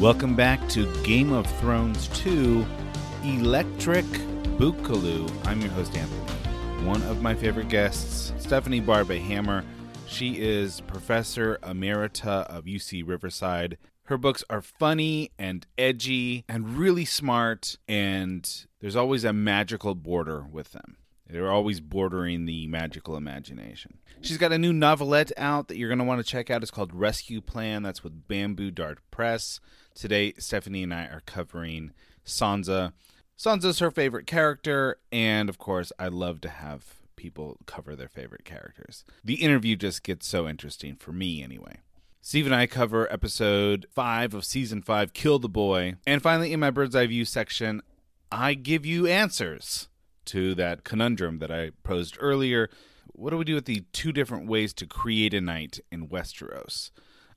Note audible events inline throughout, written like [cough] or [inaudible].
Welcome back to Game of Thrones 2 Electric Bookaloo. I'm your host, Anthony. One of my favorite guests, Stephanie Barbe Hammer. She is Professor Emerita of UC Riverside. Her books are funny and edgy and really smart, and there's always a magical border with them. They're always bordering the magical imagination. She's got a new novelette out that you're going to want to check out. It's called Rescue Plan. That's with Bamboo Dart Press. Today, Stephanie and I are covering Sansa. Sansa's her favorite character, and of course, I love to have people cover their favorite characters. The interview just gets so interesting for me, anyway. Steve and I cover episode 5 of season 5, Kill the Boy. And finally, in my bird's eye view section, I give you answers to that conundrum that I posed earlier. What do we do with the two different ways to create a knight in Westeros?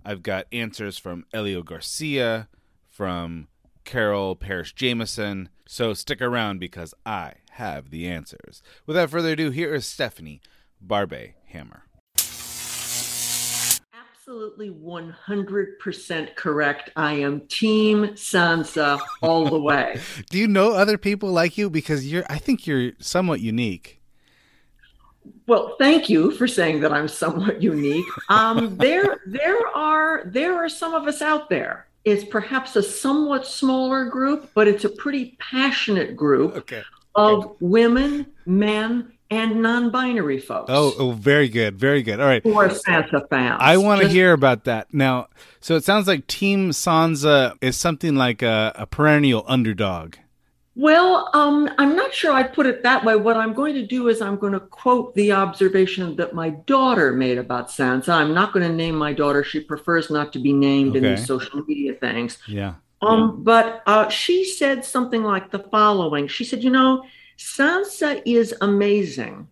I've got answers from Elio Garcia, from Carol Parrish Jamison. So stick around because I have the answers. Without further ado, here is Stephanie Barbe Hammer. Absolutely 100% correct. I am Team Sansa all the [laughs] way. Do you know other people like you? Because you're, I think you're somewhat unique. Well, thank you for saying that I'm somewhat [laughs] unique. Um, there, there are there are some of us out there. It's perhaps a somewhat smaller group, but it's a pretty passionate group Okay. of women, men, and non-binary folks Oh, oh, very good, very good. All right. who are Sansa fans. I want to Just- hear about that now. So it sounds like Team Sansa is something like a, a perennial underdog. Well, um, I'm not sure I'd put it that way. What I'm going to do is I'm going to quote the observation that my daughter made about Sansa. I'm not going to name my daughter. She prefers not to be named in these social media things. Yeah. Um, But uh, she said something like the following She said, You know, Sansa is amazing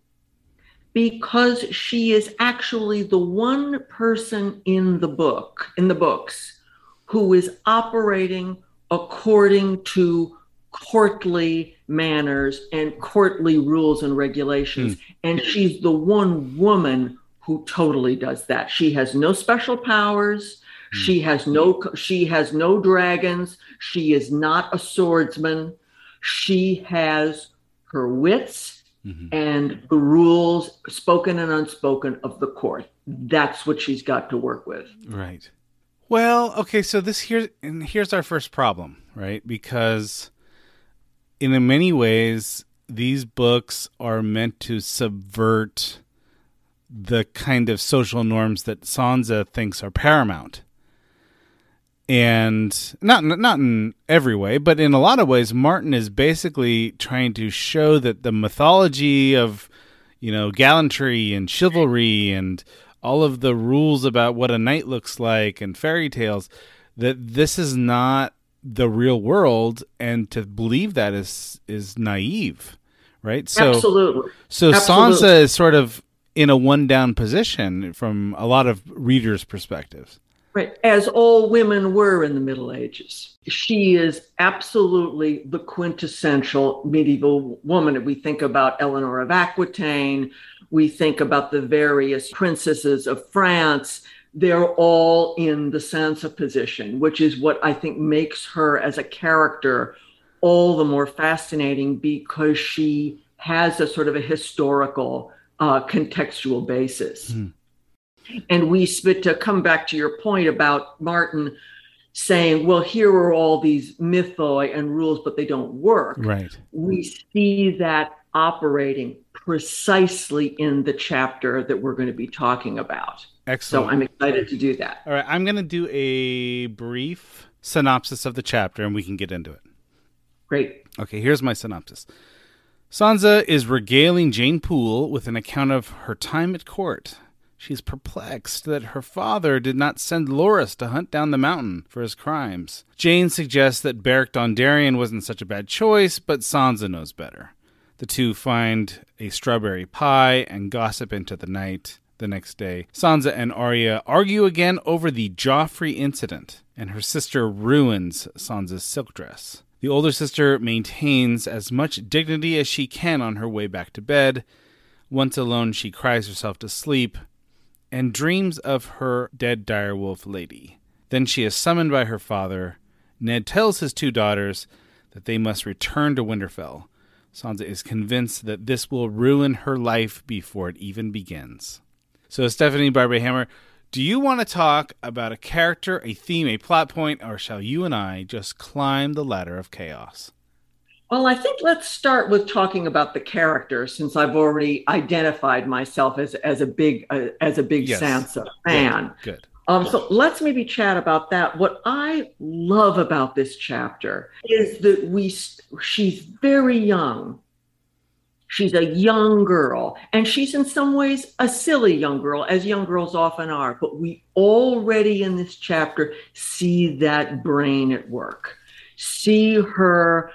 because she is actually the one person in the book, in the books, who is operating according to courtly manners and courtly rules and regulations. And she's the one woman who totally does that. She has no special powers. She has no she has no dragons. She is not a swordsman. She has her wits Mhm. and the rules spoken and unspoken of the court. That's what she's got to work with. Right. Well, okay, so this here and here's our first problem, right? Because in many ways these books are meant to subvert the kind of social norms that Sansa thinks are paramount. And not not in every way, but in a lot of ways Martin is basically trying to show that the mythology of you know, gallantry and chivalry and all of the rules about what a knight looks like and fairy tales that this is not the real world and to believe that is is naive right so Absolutely. so Absolutely. sansa is sort of in a one down position from a lot of readers perspectives Right. As all women were in the Middle Ages. She is absolutely the quintessential medieval woman. If we think about Eleanor of Aquitaine, we think about the various princesses of France. They're all in the Sansa position, which is what I think makes her as a character all the more fascinating because she has a sort of a historical, uh, contextual basis. And we, but to come back to your point about Martin saying, well, here are all these mythoi and rules, but they don't work. right We see that operating precisely in the chapter that we're going to be talking about. Excellent. So I'm excited to do that. All right, I'm going to do a brief synopsis of the chapter and we can get into it. Great. Okay, here's my synopsis. Sansa is regaling Jeyne Poole with an account of her time at court. She's perplexed that her father did not send Loras to hunt down the mountain for his crimes. Jeyne suggests that Beric Dondarrion wasn't such a bad choice, but Sansa knows better. The two find a strawberry pie and gossip into the night. The next day, Sansa and Arya argue again over the Joffrey incident, and her sister ruins Sansa's silk dress. The older sister maintains as much dignity as she can on her way back to bed. Once alone, she cries herself to sleep and dreams of her dead direwolf lady. Then she is summoned by her father. Ned tells his two daughters that they must return to Winterfell. Sansa is convinced that this will ruin her life before it even begins. So, Stephanie Barbara Hammer, do you want to talk about a character, a theme, a plot point, or shall you and I just climb the ladder of chaos? Well, I think let's start with talking about the character, since I've already identified myself as as a big uh, as a big Yes. Sansa fan. Good. Good. Um, so let's maybe chat about that. What I love about this chapter is that we she's very young. She's a young girl, and she's in some ways a silly young girl, as young girls often are. But we already in this chapter see that brain at work, see her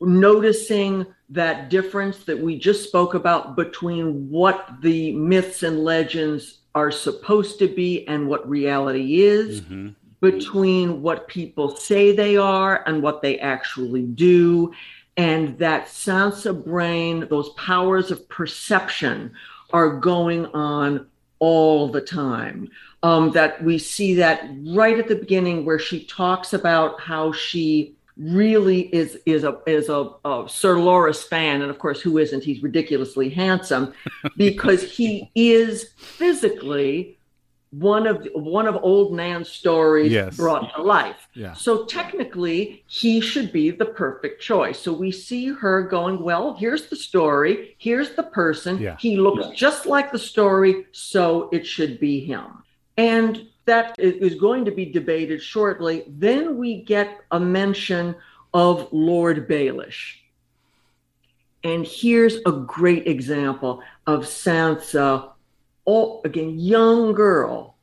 noticing that difference that we just spoke about between what the myths and legends are supposed to be and what reality is, Mhm. between what people say they are and what they actually do. And that sense of brain, those powers of perception are going on all the time. Um, that we see that right at the beginning where she talks about how she really is is a is a, a Sir Loras fan, and of course, who isn't? He's ridiculously handsome because he is physically one of one of old Nan's stories Yes. brought to life. Yeah. So technically, he should be the perfect choice. So we see her going, well, here's the story, here's the person. Yeah. He looks just like the story, so it should be him. And that is going to be debated shortly. Then we get a mention of Lord Baelish. And here's a great example of Sansa, all, again, young girl,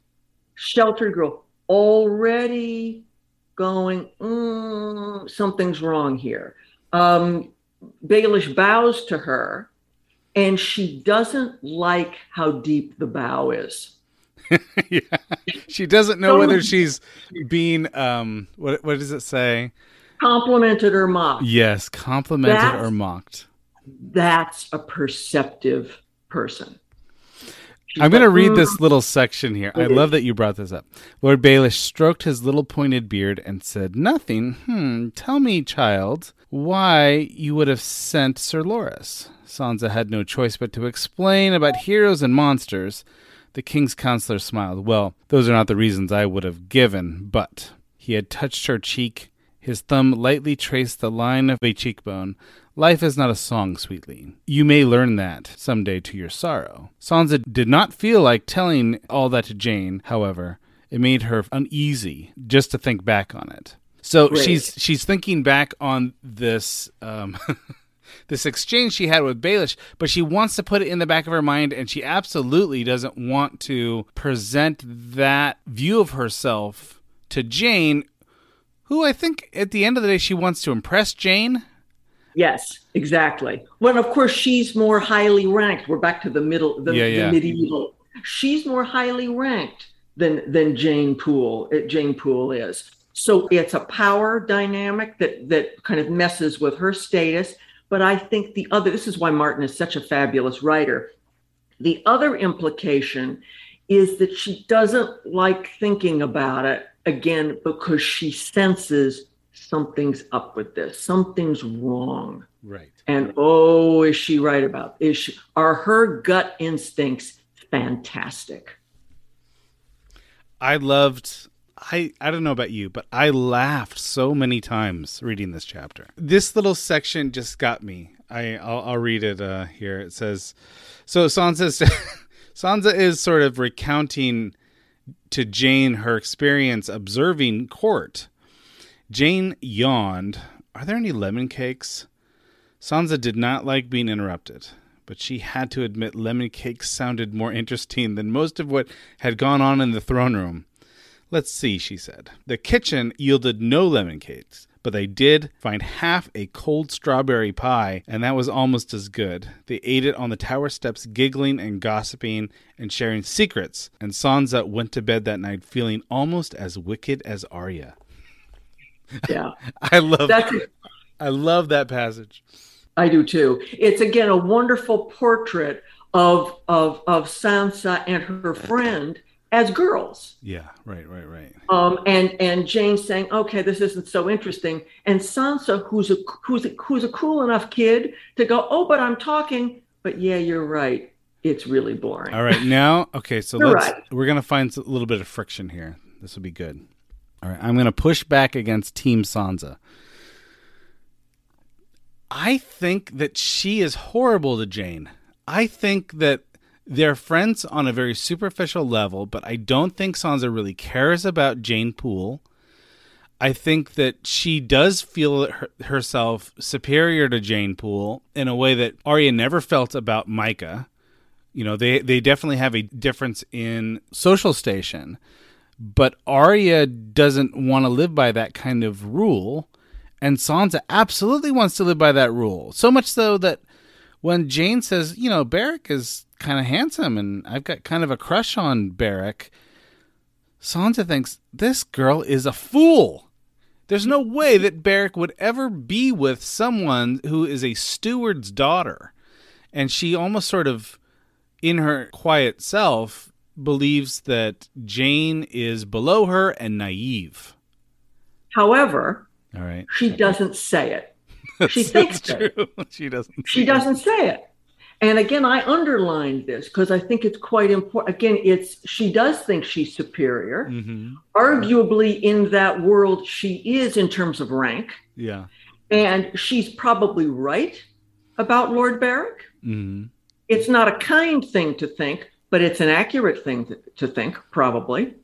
sheltered girl, already going, "Mm, something's wrong here. Um, Baelish bows to her, and she doesn't like how deep the bow is. [laughs] yeah. She doesn't know whether she's being um what what does it say? Complimented or mocked. Yes, complimented That's- or mocked. That's a perceptive person. She's I'm going to read "Mm, this little section here. I love that you brought this up. Lord Baelish stroked his little pointed beard and said, Nothing. Hmm. Tell me, child, why you would have sent Sir Loras. Sansa had no choice but to explain about heroes and monsters. The king's counselor smiled. Well, those are not the reasons I would have given, but. He had touched her cheek. His thumb lightly traced the line of a cheekbone. Life is not a song, sweetling. You may learn that someday to your sorrow. Sansa did not feel like telling all that to Jeyne, however. It made her uneasy just to think back on it. So she's she's thinking back on this um, [laughs] this exchange she had with Baelish, but she wants to put it in the back of her mind, and she absolutely doesn't want to present that view of herself to Jeyne, who I think at the end of the day she wants to impress Jeyne. Yes, exactly. Well, of course, she's more highly ranked. We're back to the middle, the, Yeah, the medieval. She's more highly ranked than than Jeyne Poole. uh, Jeyne Poole is. So it's a power dynamic that that kind of messes with her status. But I think the other. This is why Martin is such a fabulous writer. The other implication is that she doesn't like thinking about it again because she senses something's up with this. Something's wrong. Right. And oh, is she right about? Is she, are her gut instincts fantastic? I loved I I don't know about you, but I laughed so many times reading this chapter. This little section just got me. I I'll, I'll read it uh, here. It says, so Sansa [laughs] Sansa is sort of recounting to Jeyne her experience observing court. Jeyne yawned. Are there any lemon cakes? Sansa did not like being interrupted, but she had to admit lemon cakes sounded more interesting than most of what had gone on in the throne room. Let's see, she said. The kitchen yielded no lemon cakes, but they did find half a cold strawberry pie, and that was almost as good. They ate it on the tower steps, giggling and gossiping and sharing secrets, and Sansa went to bed that night feeling almost as wicked as Arya. Yeah. [laughs] I love That's I love that passage. I do too. It's again a wonderful portrait of of of Sansa and her friend as girls. Yeah, right, right, right. Um, and and Jeyne saying, "Okay, this isn't so interesting," and Sansa, who's a who's a, who's a cool enough kid to go, "Oh, but I'm talking." But yeah, you're right. It's really boring. All right, now, okay, so You're let's right. we're gonna find a little bit of friction here. This will be good. All right, I'm gonna push back against Team Sansa. I think that she is horrible to Jeyne. I think that they're friends on a very superficial level, but I don't think Sansa really cares about Jeyne Poole. I think that she does feel her, herself superior to Jeyne Poole in a way that Arya never felt about Mycah. You know, they they definitely have a difference in social station, but Arya doesn't want to live by that kind of rule, and Sansa absolutely wants to live by that rule. So much so that when Jeyne says, you know, Beric is kind of handsome and I've got kind of a crush on Beric, Sansa thinks this girl is a fool. There's no way that Beric would ever be with someone who is a steward's daughter. And she almost sort of, in her quiet self, believes that Jeyne is below her and naive. However, All right. she doesn't say it. [laughs] She thinks it. [laughs] she doesn't. She doesn't say it. And again, I underlined this because I think it's quite important. Again, it's she does think she's superior. hmm Arguably, in that world, she is in terms of rank, Yeah. and she's probably right about Lord Beric. hmm It's not a kind thing to think, but it's an accurate thing to, to think, probably.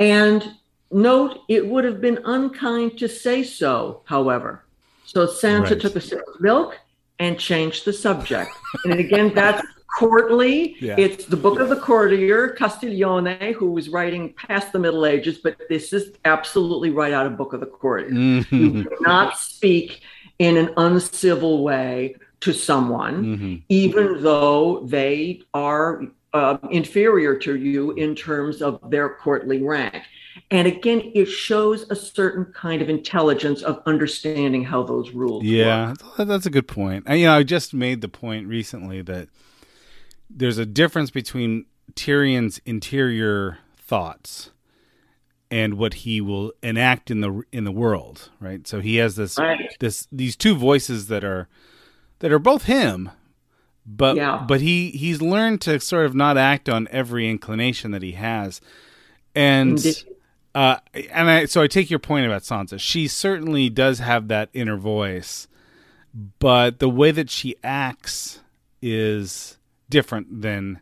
And note, it would have been unkind to say so, however. So Sansa Right. took a sip of milk and changed the subject. and again, that's courtly. Yeah. It's the book of the courtier, Castiglione, who was writing past the Middle Ages, but this is absolutely right out of Book of the Courtier. Mhm. You cannot speak in an uncivil way to someone Mhm. even though they are uh, inferior to you in terms of their courtly rank. And again, it shows a certain kind of intelligence of understanding how those rules Yeah, work. th- that's a good point. I, you know, I just made the point recently that there's a difference between Tyrion's interior thoughts and what he will enact in the in the world, right? So he has this Right. this these two voices that are that are both him, but Yeah. but he he's learned to sort of not act on every inclination that he has, and. Uh, and I so I take your point about Sansa. She certainly does have that inner voice, but the way that she acts is different than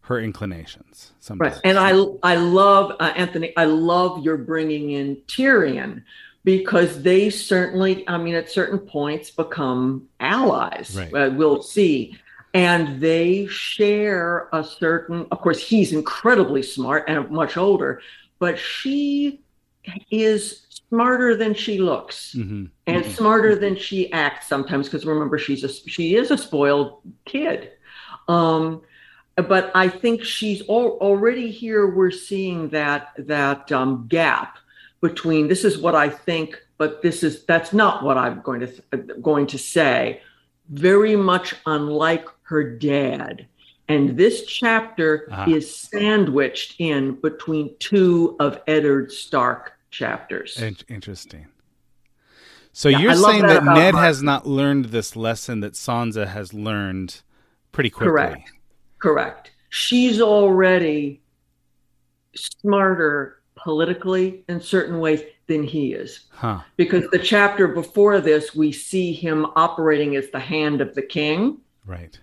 her inclinations. Sometimes. Right. And I, I love, uh, Anthony, I love your bringing in Tyrion because they certainly, I mean, at certain points become allies. Right. Uh, we'll see. And they share a certain, of course, he's incredibly smart and much older, but she is smarter than she looks Mhm. and Mhm. smarter than she acts sometimes because remember she's a she is a spoiled kid um but i think she's al- already here we're seeing that that um, gap between this is what i think but this is that's not what i'm going to going to say very much unlike her dad and this chapter Ah. is sandwiched in between two of Eddard Stark chapters. In- interesting. So Yeah, you're saying that that, Ned Mark. has not learned this lesson that Sansa has learned pretty quickly. Correct. Correct. She's already smarter politically in certain ways than he is. Huh. Because the chapter before this, we see him operating as the hand of the king Right.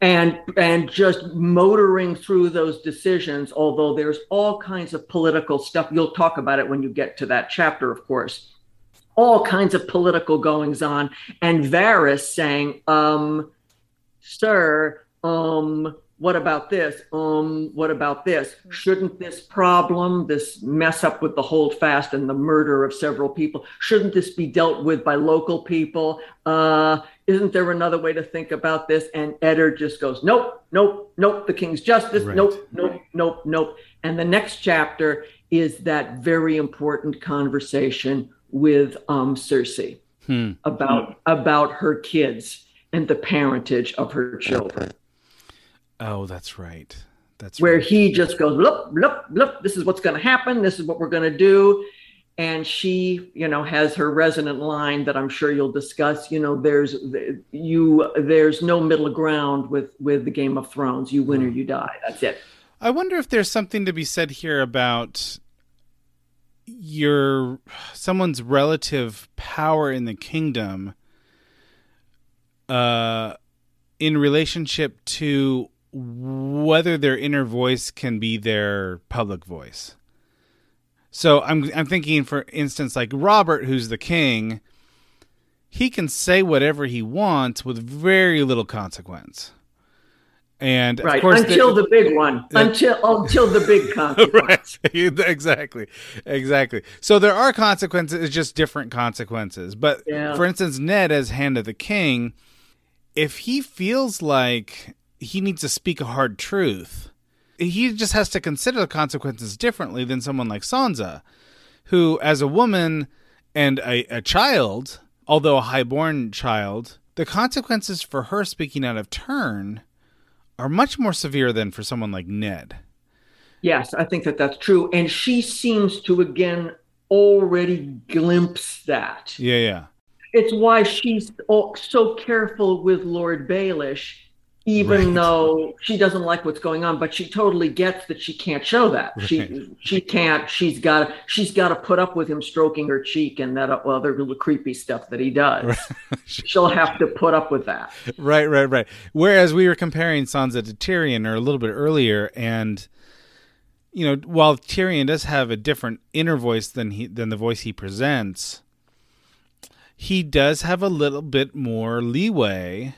And and just motoring through those decisions although there's all kinds of political stuff. You'll talk about it when you get to that chapter of course. All kinds of political goings on and Varys saying um sir um what about this? Um what about this? Shouldn't this problem this mess up with the holdfast and the murder of several people shouldn't this be dealt with by local people? Uh isn't there another way to think about this? And Eddard just goes, nope, nope, nope, the king's justice, Right. nope, nope, nope, nope. And the next chapter is that very important conversation with um, Cersei Hmm. about about her kids and the parentage of her children, Oh, that's right. That's where right. he just goes, look, look, look, this is what's going to happen, this is what we're going to do. And she, you know, has her resonant line that I'm sure you'll discuss. You know, there's you, there's no middle ground with with the Game of Thrones. You win or you die. That's it. I wonder if there's something to be said here about your someone's relative power in the kingdom uh in relationship to whether their inner voice can be their public voice. So I'm I'm thinking for instance like Robert who's the king he can say whatever he wants with very little consequence. And Right. of course until the- the big one. Until until the big [laughs] consequence. right [laughs] exactly exactly so there are consequences it's just different consequences but Yeah. for instance ned as hand of the king if he feels like he needs to speak a hard truth he just has to consider the consequences differently than someone like sansa who as a woman and a, a child although a highborn child the consequences for her speaking out of turn are much more severe than for someone like ned Yes, I think that that's true. And she seems to again already glimpse that. yeah yeah It's why she's so careful with Lord Baelish, even Right. though she doesn't like what's going on. But she totally gets that she can't show that. Right. She she can't. She's got she's got to put up with him stroking her cheek and that other little creepy stuff that he does. [laughs] She'll have to put up with that. right, right, right. Whereas we were comparing Sansa to Tyrion or a little bit earlier, and you know, while Tyrion does have a different inner voice than he than the voice he presents, he does have a little bit more leeway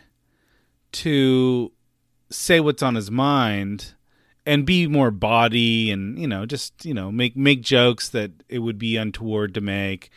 to say what's on his mind and be more body and you know just you know make make jokes that it would be untoward to make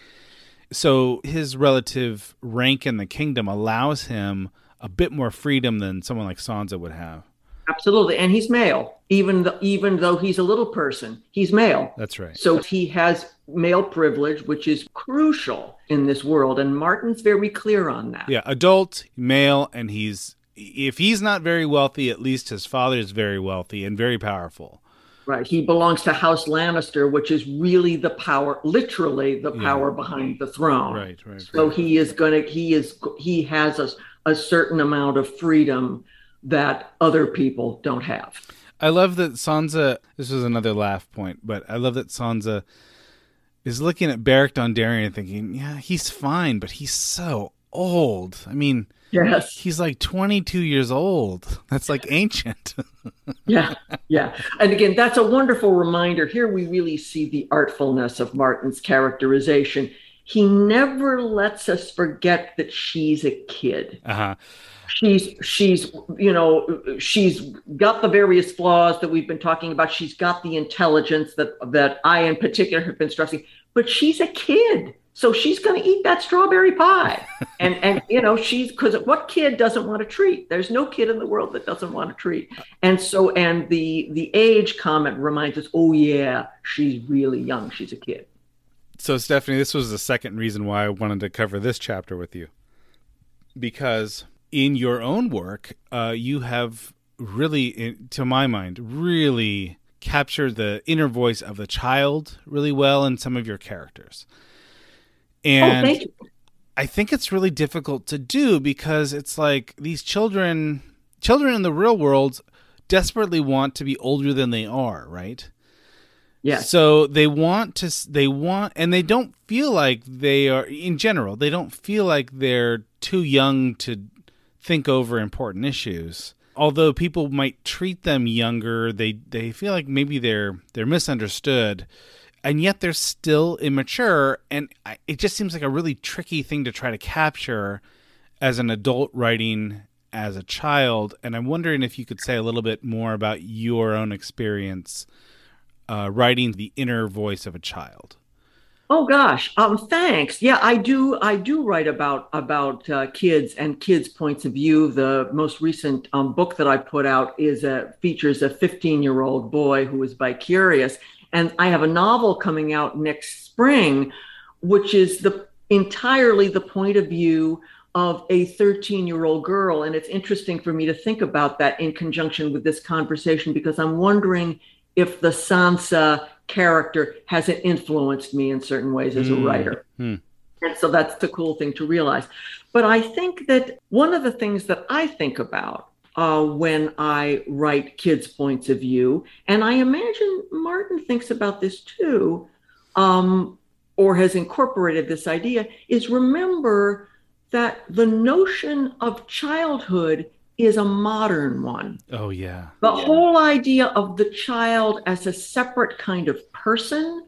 so his relative rank in the kingdom allows him a bit more freedom than someone like Sansa would have. Absolutely, and he's male. Even th- even though he's a little person, he's male. That's right. So he has male privilege, which is crucial in this world, and Martin's very clear on that. Yeah, adult, male, and he's if he's not very wealthy, at least his father is very wealthy and very powerful. Right. He belongs to House Lannister, which is really the power, literally the Yeah. power behind the throne. Right, right. So he is going to, he is, he has a, a certain amount of freedom that other people don't have. I love that Sansa. This was another laugh point, but I love that Sansa is looking at Beric Dondarrion and thinking, "Yeah, he's fine, but he's so old. I mean, Yes. he's like 22 years old. That's like ancient." [laughs] Yeah. Yeah. And again, that's a wonderful reminder. Here we really see the artfulness of Martin's characterization. He never lets us forget that she's a kid. uh huh. she's she's you know she's got the various flaws that we've been talking about she's got the intelligence that that i in particular have been stressing but she's a kid so she's going to eat that strawberry pie. And and you know she's because what kid doesn't want a treat? There's no kid in the world that doesn't want a treat. And so and the the age comment reminds us oh yeah she's really young. She's a kid. So, Stephanie, this was the second reason why I wanted to cover this chapter with you. Because in your own work, uh, you have really, in- to my mind, really captured the inner voice of the child really well in some of your characters. Oh, and oh I think it's really difficult to do because it's like these children children in the real world desperately want to be older than they are, right? Yeah. So they want to, they want, and they don't feel like they are, in general, they don't feel like they're too young to think over important issues. Although people might treat them younger, they, they feel like maybe they're, they're misunderstood and yet they're still immature. And it just seems like a really tricky thing to try to capture as an adult writing as a child. And I'm wondering if you could say a little bit more about your own experience uh, writing the inner voice of a child. Oh gosh, um, thanks. Yeah, I do. I do write about about uh, kids and kids' points of view. The most recent um, book that I put out is a features a 15 year old boy who is bicurious, and I have a novel coming out next spring, which is the entirely the point of view of a 13 year old girl. And it's interesting for me to think about that in conjunction with this conversation because I'm wondering if the Sansa character hasn't influenced me in certain ways as a hmm. writer. Mm. And so that's the cool thing to realize. But I think that one of the things that I think about uh, when I write kids' points of view, and I imagine Martin thinks about this too, um, or has incorporated this idea, is remember that the notion of childhood is a modern one. Oh, yeah. The yeah. whole idea of the child as a separate kind of person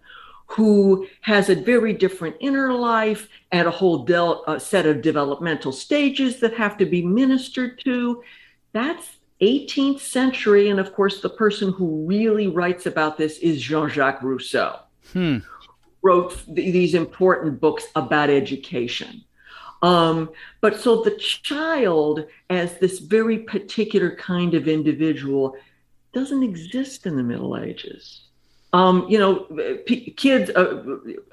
who has a very different inner life and a whole del- a set of developmental stages that have to be ministered to. That's 18th century. And of course, the person who really writes about this is Jean Jacques Rousseau. Hmm. Wrote th- these important books about education. Um, but so the child, as this very particular kind of individual, doesn't exist in the Middle Ages. Um, you know, p- kids, uh,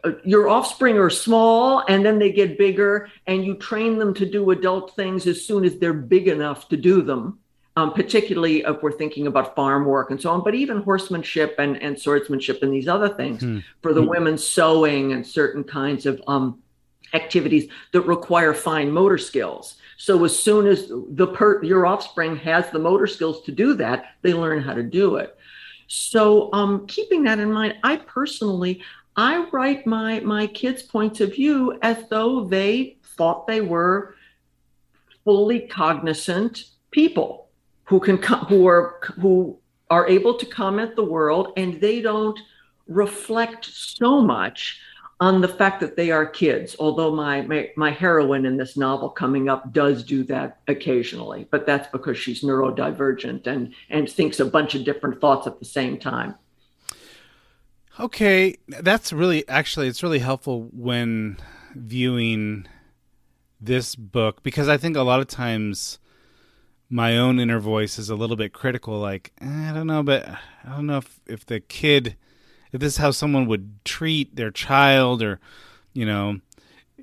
uh, your offspring are small and then they get bigger, and you train them to do adult things as soon as they're big enough to do them. Um, particularly if we're thinking about farm work and so on, but even horsemanship and, and swordsmanship and these other things hmm. for the hmm. women, sewing and certain kinds of um, activities that require fine motor skills. So as soon as the per, your offspring has the motor skills to do that, they learn how to do it. So um, keeping that in mind, I personally I write my my kids' points of view as though they thought they were fully cognizant people who can who are who are able to comment the world and they don't reflect so much on the fact that they are kids, although my, my, my heroine in this novel coming up does do that occasionally, but that's because she's neurodivergent and and thinks a bunch of different thoughts at the same time. Okay, that's really actually it's really helpful when viewing this book because I think a lot of times my own inner voice is a little bit critical like eh, I don't know but I don't know if if the kid if this is how someone would treat their child or you know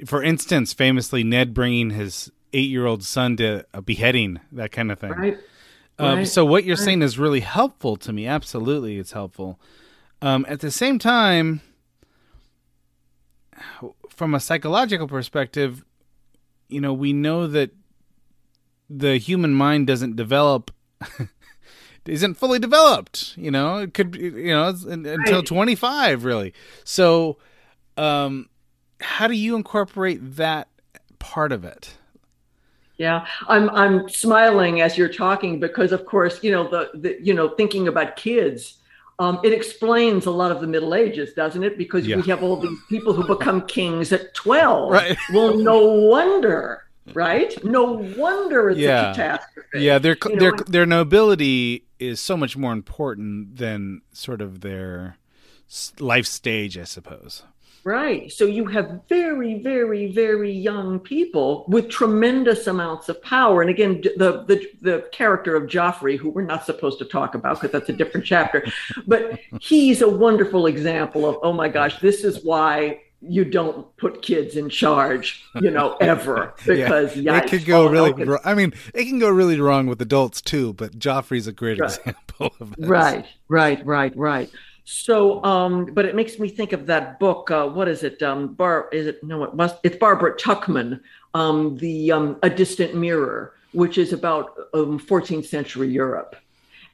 for instance famously ned bringing his eight-year-old son to a beheading that kind of thing right. Um, right. so what you're right. saying is really helpful to me absolutely it's helpful um, at the same time from a psychological perspective you know we know that the human mind doesn't develop [laughs] isn't fully developed. You know, it could you know until right. 25 really. So, um, how do you incorporate that part of it? Yeah, I'm I'm smiling as you're talking because of course you know the, the you know thinking about kids. Um, it explains a lot of the Middle Ages, doesn't it? Because yeah. we have all these people who become kings at 12. Right. Well, no wonder right? No wonder it's yeah. a catastrophe. Yeah, their you their know, their nobility is so much more important than sort of their life stage, I suppose. Right. So you have very, very, very young people with tremendous amounts of power. And again, the the, the character of Joffrey, who we're not supposed to talk about because that's a different chapter, but he's a wonderful example of, oh my gosh, this is why you don't put kids in charge, you know, [laughs] ever because yeah, it could go really. Wrong. I mean, it can go really wrong with adults too. But Joffrey's a great right. example of this. Right, right, right, right. So, um, but it makes me think of that book. Uh, what is it? Um, Bar is it? No, it must. It's Barbara Tuchman. Um, the um, A Distant Mirror, which is about um, 14th century Europe,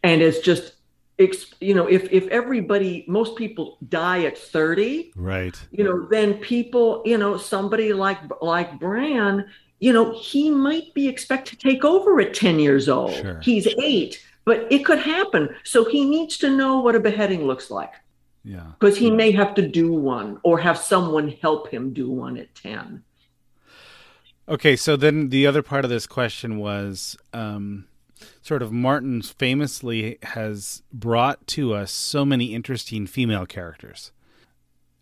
and it's just you know if if everybody most people die at 30 right. you know then people you know somebody like like bran you know he might be expected to take over at 10 years old. Sure. he's eight but it could happen. So he needs to know what a beheading looks like. Yeah. Because he may have to do one or have someone help him do one at 10 Okay, so then the other part of this question was um, sort of Martin famously has brought to us so many interesting female characters,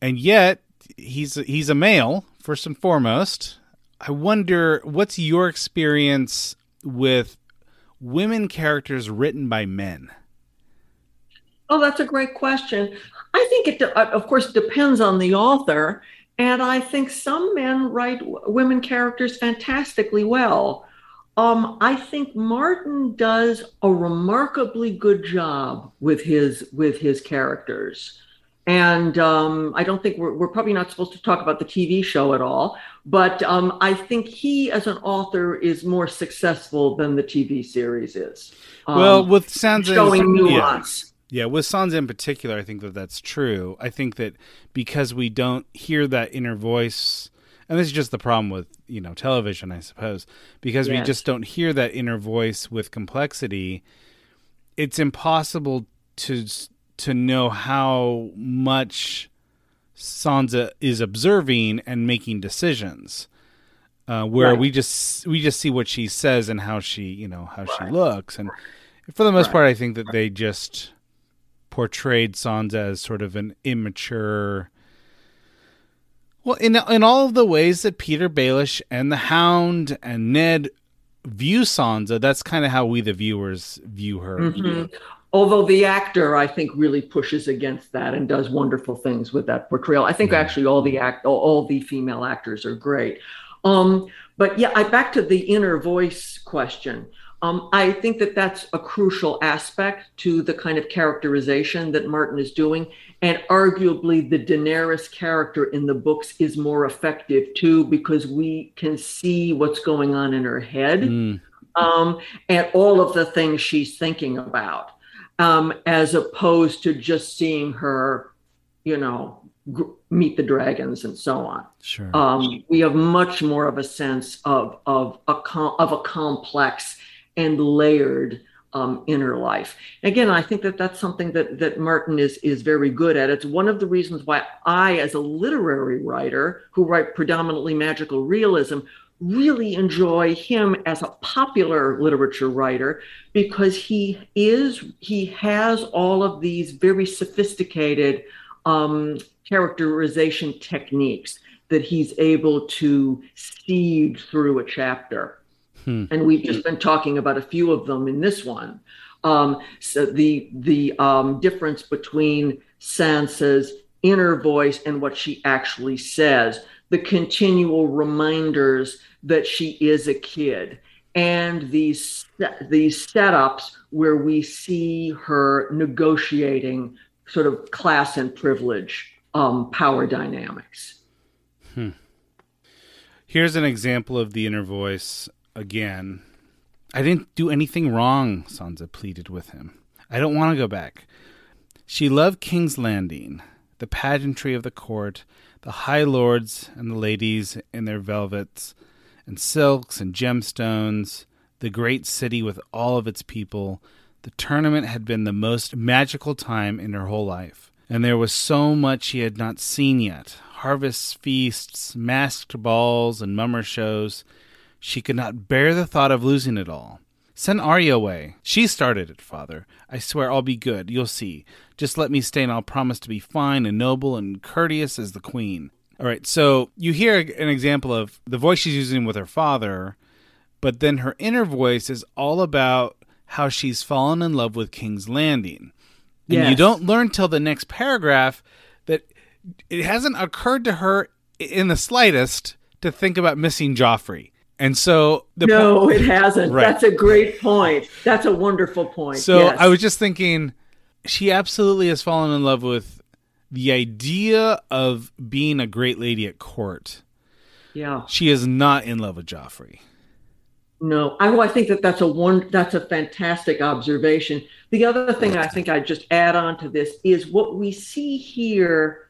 and yet he's he's a male first and foremost. I wonder what's your experience with women characters written by men. Oh, that's a great question. I think it, uh, of course, depends on the author. And I think some men write women characters fantastically well. Um, I think Martin does a remarkably good job with his with his characters. And um, I don't think we're, we're probably not supposed to talk about the TV show at all, but um, I think he, as an author, is more successful than the TV series is. Um, well, with Sansa showing yeah. nuance. Yeah, with Sansa in particular, I think that that's true. I think that because we don't hear that inner voice, and this is just the problem with you know television, I suppose, because we just don't hear that inner voice with complexity. It's impossible to to know how much Sansa is observing and making decisions. Uh, where Right. we just we just see what she says and how she you know how she looks, and for the most Right. part, I think that they just portrayed Sansa as sort of an immature. Well, in in all of the ways that Peter Baelish and the Hound and Ned view Sansa, that's kind of how we the viewers view her. Mhm. Although the actor, I think, really pushes against that and does wonderful things with that portrayal. I think Mhm. actually all the act, all, all the female actors are great. Um, but yeah, I, back to the inner voice question. Um, I think that that's a crucial aspect to the kind of characterization that Martin is doing, and arguably the Daenerys character in the books is more effective too because we can see what's going on in her head Mm, um, and all of the things she's thinking about, um, as opposed to just seeing her, you know, gr- meet the dragons and so on. sure. Um, we have much more of a sense of of a com- of a complex and layered um, inner life. Again, I think that that's something that that Martin is is very good at. It's one of the reasons why I, as a literary writer who write predominantly magical realism, really enjoy him as a popular literature writer because he is he has all of these very sophisticated um, characterization techniques that he's able to seed through a chapter. Hmm. And we've just been talking about a few of them in this one. Um, so the the um, difference between Sansa's inner voice and what she actually says, the continual reminders that she is a kid, and these these setups where we see her negotiating sort of class and privilege um, power dynamics. Here's an example of the inner voice again. I didn't do anything wrong, Sansa pleaded with him. I don't want to go back. She loved King's Landing, the pageantry of the court, the high lords and the ladies in their velvets and silks and gemstones, the great city with all of its people. The tournament had been the most magical time in her whole life, and there was so much she had not seen yet harvest feasts, masked balls, and mummer shows. She could not bear the thought of losing it all. Send Arya away. She started it, father. I swear I'll be good. You'll see. Just let me stay and I'll promise to be fine and noble and courteous as the queen. All right, so you hear an example of the voice she's using with her father, but then her inner voice is all about how she's fallen in love with King's Landing. And you don't learn till the next paragraph that it hasn't occurred to her in the slightest to think about missing Joffrey. And so the no, po- it hasn't. Right. That's a great point. That's a wonderful point. So yes. I was just thinking, she absolutely has fallen in love with the idea of being a great lady at court. yeah. She is not in love with Joffrey. No, I, well, I think that that's a one that's a fantastic observation. The other thing I think I'd just add on to this is what we see here.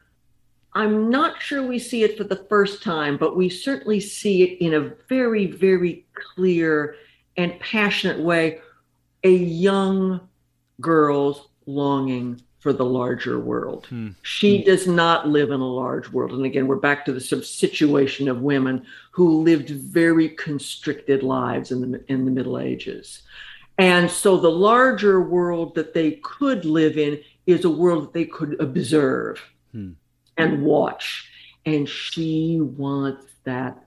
I'm not sure we see it for the first time, but we certainly see it in a very, very clear and passionate way. A young girl's longing for the larger world. Hmm. She hmm. does not live in a large world. And again, we're back to the sort of situation of women who lived very constricted lives in the in the Middle Ages. And so the larger world that they could live in is a world that they could observe hmm. And watch. And she wants that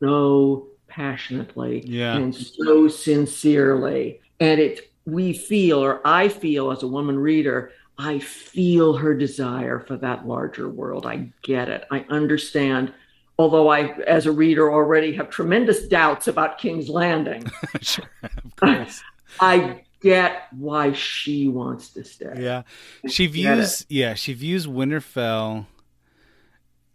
so passionately yeah. and so sincerely. And it we feel, or I feel as a woman reader, I feel her desire for that larger world. I get it. I understand. Although I, as a reader, already have tremendous doubts about King's Landing. [laughs] sure, of course. [laughs] I get why she wants to stay. Yeah. She views yeah, she views Winterfell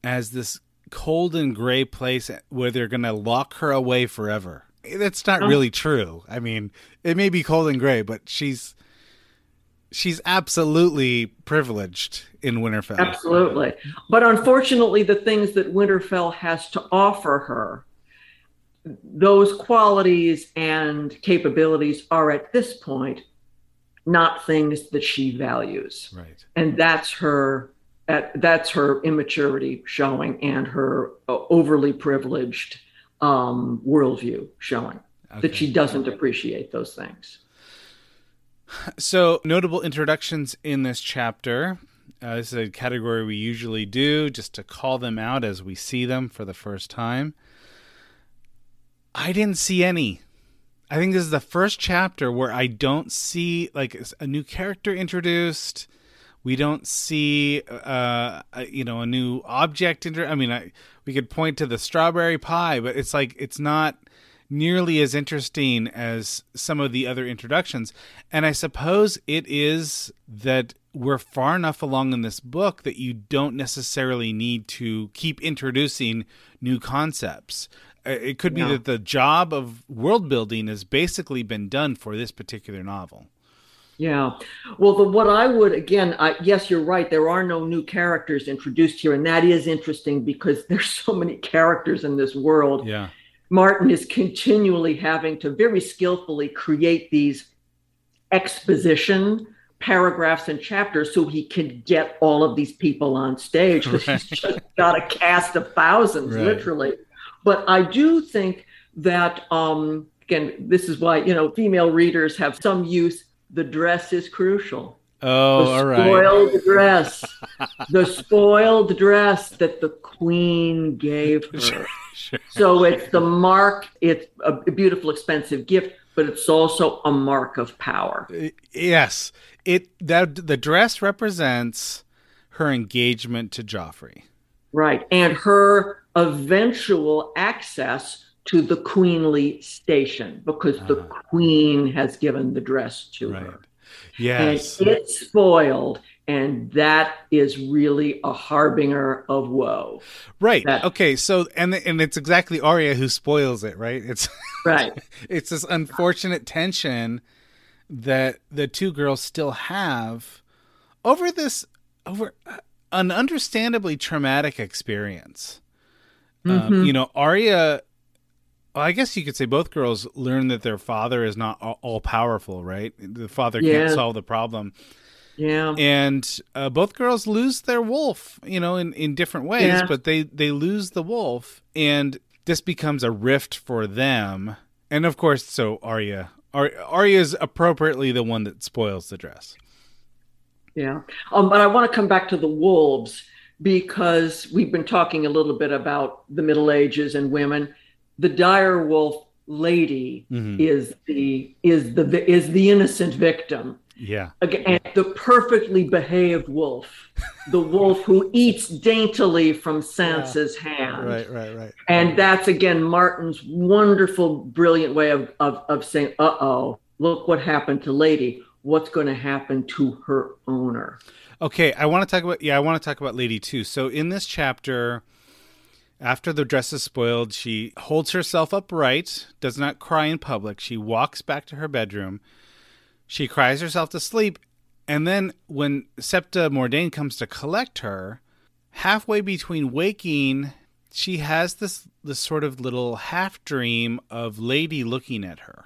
as this cold and gray place where they're going to lock her away forever. That's not oh. really true. I mean, it may be cold and gray, but she's she's absolutely privileged in Winterfell. Absolutely. But unfortunately, the things that Winterfell has to offer her, those qualities and capabilities are at this point not things that she values. Right. And that's her that's her immaturity showing and her uh, overly privileged um, worldview showing okay. that she doesn't appreciate those things. So, notable introductions in this chapter. Uh, this is a category we usually do just to call them out as we see them for the first time. I didn't see any. I think this is the first chapter where I don't see like a new character introduced. We don't see, uh, a, you know, a new object. Inter- I mean, I, we could point to the strawberry pie, but it's like it's not nearly as interesting as some of the other introductions. And I suppose it is that we're far enough along in this book that you don't necessarily need to keep introducing new concepts. Uh, it could be yeah. that the job of world building has basically been done for this particular novel. Yeah. Well, the, what I would, again, I, yes, you're right. There are no new characters introduced here. And that is interesting because [laughs] there's so many characters in this world. Yeah. Martin is continually having to very skillfully create these exposition paragraphs and chapters so he can get all of these people on stage because [laughs] right. he's just got a cast of thousands, right. literally. But I do think that, um, again, this is why, you know, female readers have some use. The dress is crucial. Oh, the all right. Spoiled dress. [laughs] the spoiled dress that the queen gave [laughs] her. Sure. So it's the mark, it's a beautiful, expensive gift, but it's also a mark of power. Uh, yes. It that the dress represents her engagement to Joffrey. Right. And her eventual access to the queenly station because uh, the ah. queen has given the dress to right. her. Yes. And it's spoiled and that is really a harbinger of woe. Right. That, okay. So and and it's exactly Arya who spoils it, right? It's [laughs] right. it's this unfortunate tension that the two girls still have over this over an understandably traumatic experience. Um, mm-hmm. Um, you know, Arya. Well, I guess you could say both girls learn that their father is not all powerful, right? The father yeah. can't solve the problem yeah. And uh, both girls lose their wolf, you know, in, in different ways, yeah. but they, they lose the wolf. And this becomes a rift for them. And of course, so Arya. Arya is appropriately the one that spoils the dress. Yeah. Um, but I want to come back to the wolves because we've been talking a little bit about the Middle Ages and women. The dire wolf lady mm-hmm. is the is the is the innocent victim yeah. Again, the perfectly behaved wolf, the wolf who eats daintily from Sansa's yeah. hand. Right, right, right. And that's again Martin's wonderful, brilliant way of of, of saying, "Uh oh, look what happened to Lady. What's going to happen to her owner?" Okay, I want to talk about yeah, I want to talk about Lady too. So in this chapter, After the dress is spoiled, she holds herself upright, does not cry in public. She walks back to her bedroom. She cries herself to sleep. And then when Septa Mordane comes to collect her, halfway between waking, she has this this sort of little half dream of Lady looking at her.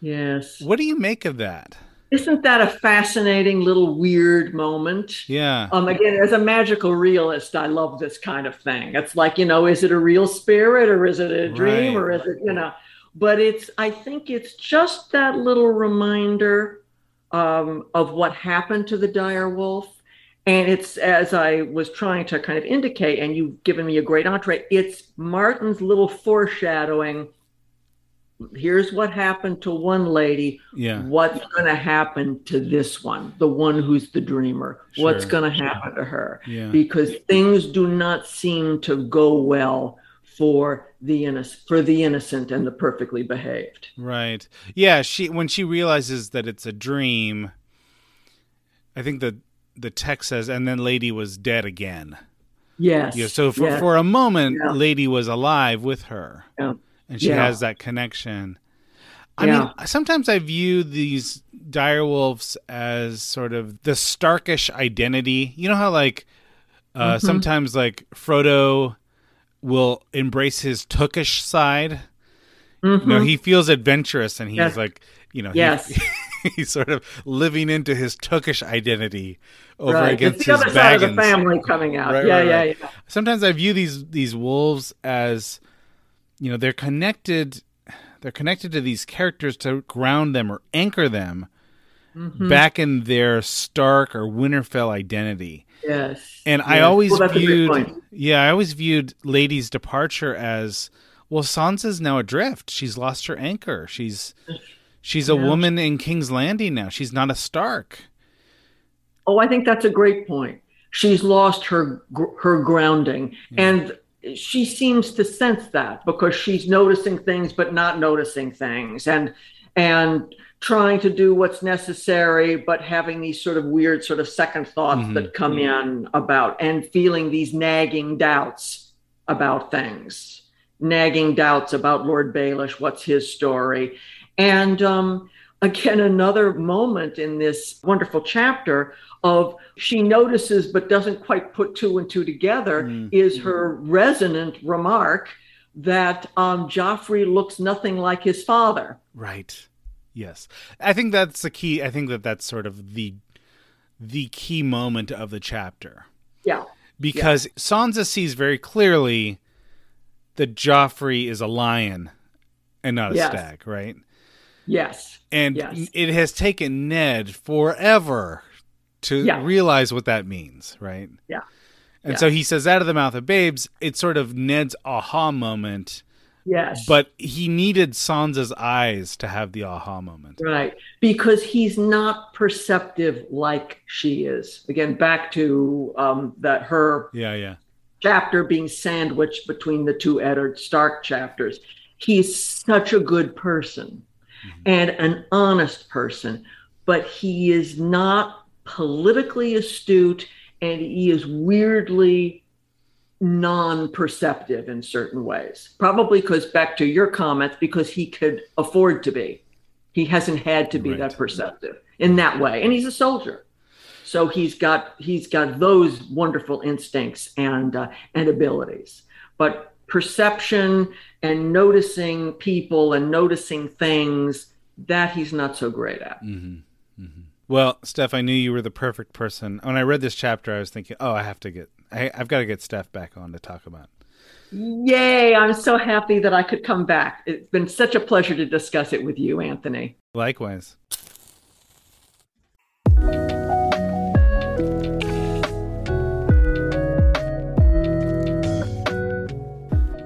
Yes. What do you make of that? Isn't that a fascinating little weird moment? Yeah. Um, again, as a magical realist, I love this kind of thing. It's like, you know, is it a real spirit or is it a dream Right. or is it, you know, but it's, I think it's just that little reminder um, of what happened to the dire wolf. And it's, as I was trying to kind of indicate, and you've given me a great entree, it's Martin's little foreshadowing. Here's what happened to one lady Yeah. what's going to happen to this one, the one who's the dreamer? Sure. What's going to happen to her? Yeah. Because things do not seem to go well for the innocent, for the innocent and the perfectly behaved. Right. Yeah, she when she realizes that it's a dream, I think the the text says and then lady was dead again. Yes. Yeah, so for yes, for a moment Yeah. lady was alive with her. yeah. And she Yeah. has that connection. I Yeah. mean, sometimes I view these dire wolves as sort of the Starkish identity. You know how like uh, Mm-hmm. sometimes like Frodo will embrace his Tookish side. You know, he feels adventurous and he's Mm-hmm. Yes. like, you know, he- Yes. [laughs] he's sort of living into his Tookish identity over Right. against it's the his other side of the family coming out. Right, yeah, right, yeah, yeah. Sometimes I view these these wolves as, you know, they're connected. They're connected to these characters to ground them or anchor them Mm-hmm. back in their Stark or Winterfell identity. Yes. And I always Well, that's a good viewed, yeah, I always viewed Lady's departure as, well, Sansa's now adrift. She's lost her anchor. She's she's a woman in King's Landing now. She's not a Stark. Oh, I think that's a great point. She's lost her her grounding, and she seems to sense that because she's noticing things but not noticing things, and and trying to do what's necessary, but having these sort of weird sort of second thoughts Mhm. that come in about, and feeling these nagging doubts about things, nagging doubts about Lord Baelish, what's his story, and um, again another moment in this wonderful chapter of she notices but doesn't quite put two and two together Mm. is her resonant remark that um, Joffrey looks nothing like his father. Right. Yes. I think that's the key. I think that that's sort of the the key moment of the chapter Yeah, because Sansa sees very clearly that Joffrey is a lion and not a Yes. stag, right? Yes, And Yes. it has taken Ned forever to Yeah. realize what that means, right? yeah, And Yeah. so he says out of the mouth of babes, it's sort of Ned's aha moment, yes. but he needed Sansa's eyes to have the aha moment. Right, because he's not perceptive like she is. Again, back to um, that her Yeah, yeah. chapter being sandwiched between the two Eddard Stark chapters. He's such a good person and an honest person, but he is not politically astute and he is weirdly non-perceptive in certain ways. Probably because back to your comments, because he could afford to be. He hasn't had to be Right. that perceptive in that way. And he's a soldier. So he's got he's got those wonderful instincts and uh, and abilities. But perception and noticing people and noticing things that he's not so great at. Mm-hmm. Mm-hmm. Well, Steph, I knew you were the perfect person. When I read this chapter, I was thinking, oh, I have to get, I, I've got to get Steph back on to talk about. Yay, I'm so happy that I could come back. It's been such a pleasure to discuss it with you, Anthony. Likewise.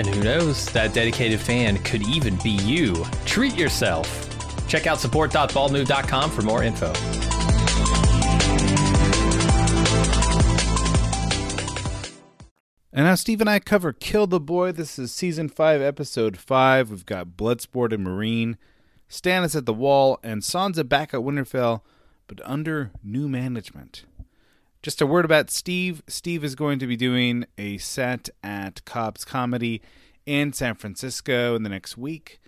And who knows, that dedicated fan could even be you. Treat yourself. Check out support.baldmove.com for more info. And now Steve and I cover Kill the Boy. This is season five, episode five. We've got Bloodsport and Meereen, Stannis at the wall, and Sansa back at Winterfell, but under new management. Just a word about Steve. Steve is going to be doing a set at Cobb's Comedy in San Francisco in the next week.